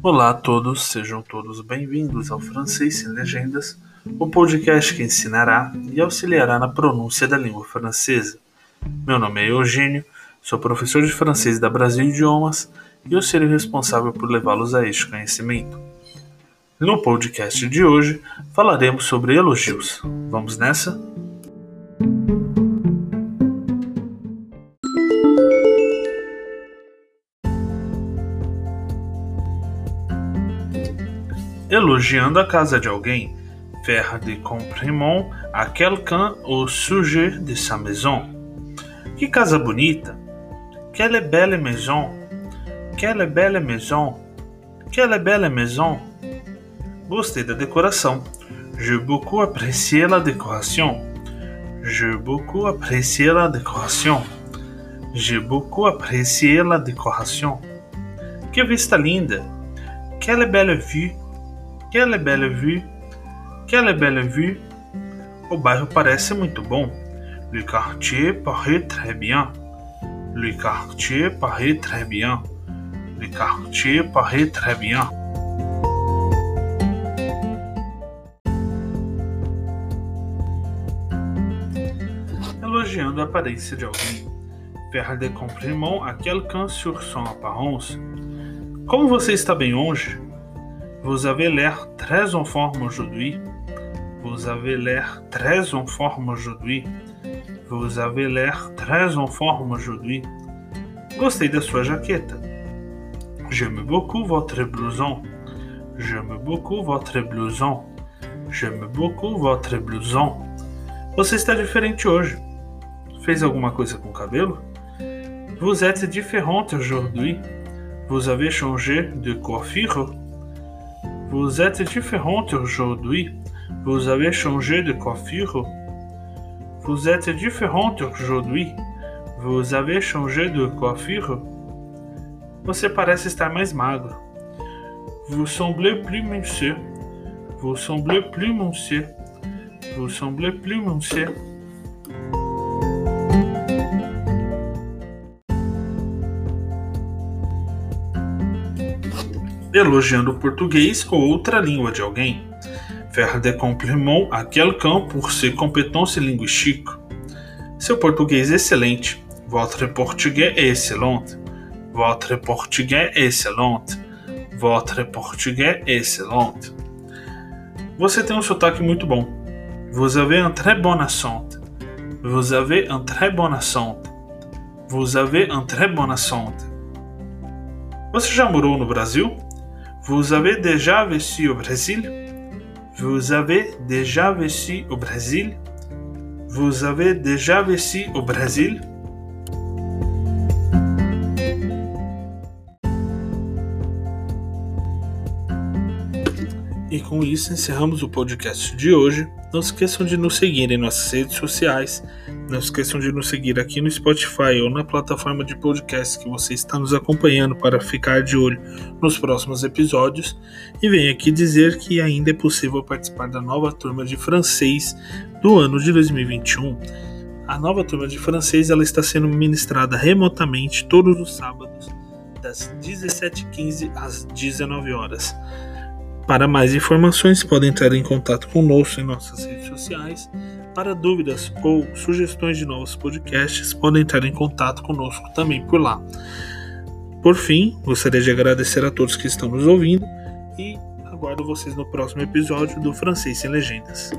Olá a todos, sejam todos bem-vindos ao Francês Sem Legendas, o podcast que ensinará e auxiliará na pronúncia da língua francesa. Meu nome é Eugênio, sou professor de francês da Brasil Idiomas e eu serei responsável por levá-los a este conhecimento. No podcast de hoje falaremos sobre elogios. Vamos nessa? Elogiando a casa de alguém, faire des compliments à quelqu'un au sujet de sa maison. Que casa bonita! Quelle belle maison! Quelle belle maison! Quelle belle maison! Gostei da decoração. J'ai beaucoup apprécié la décoration. J'ai beaucoup apprécié la décoration. J'ai beaucoup apprécié la décoration. Que vista linda! Quelle belle vue! Quelle belle vue! Quelle belle vue! O bairro parece muito bom. Le quartier paraît très bien. Le quartier paraît très bien. Le quartier paraît très bien. Elogiando a aparência de alguém. Faire des compliments à quelqu'un sur son apparence. Como você está bem hoje? Vous avez l'air très en forme aujourd'hui. Vous avez l'air très en forme aujourd'hui. Vous avez l'air très en forme aujourd'hui. Gostei da sua jaqueta. J'aime beaucoup votre blouson. J'aime beaucoup votre blouson. J'aime beaucoup votre blouson. Você está diferente hoje. Fez alguma coisa com o? Vous êtes différente aujourd'hui. Vous avez changé de coiffure? Vous êtes différente aujourd'hui. Vous avez changé de coiffure. Vous êtes différente aujourd'hui. Vous avez changé de coiffure. Mais. Vous semblez plus monsieur. Vous semblez plus monsieur. Vous semblez plus monsieur. Elogiando o português ou outra língua de alguém. Faire des compliments à quelqu'un pour ses compétences linguistiques. Seu português é excelente. Votre portugais est excellent. Votre portugais est excellent. Votre portugais est excellent. Você tem um sotaque muito bom. Vous avez un très bon accent. Vous avez un très bon accent. Vous avez un très bon accent. Você já morou no Brasil? Vous avez déjà vécu au Brésil? Vous avez déjà vécu au Brésil? Vous avez déjà vécu au Brésil? E com isso encerramos o podcast de hoje. Não esqueçam de nos seguir em nossas redes sociais. Não esqueçam de nos seguir aqui no Spotify ou na plataforma de podcast que você está nos acompanhando para ficar de olho nos próximos episódios. E venho aqui dizer que ainda é possível participar da nova turma de francês do ano de 2021. A nova turma de francês ela está sendo ministrada remotamente todos os sábados, das 17h15 às 19 horas. Para mais informações, podem entrar em contato conosco em nossas redes sociais. Para dúvidas ou sugestões de novos podcasts, podem entrar em contato conosco também por lá. Por fim, gostaria de agradecer a todos que estão nos ouvindo e aguardo vocês no próximo episódio do Francês Sem Legendas.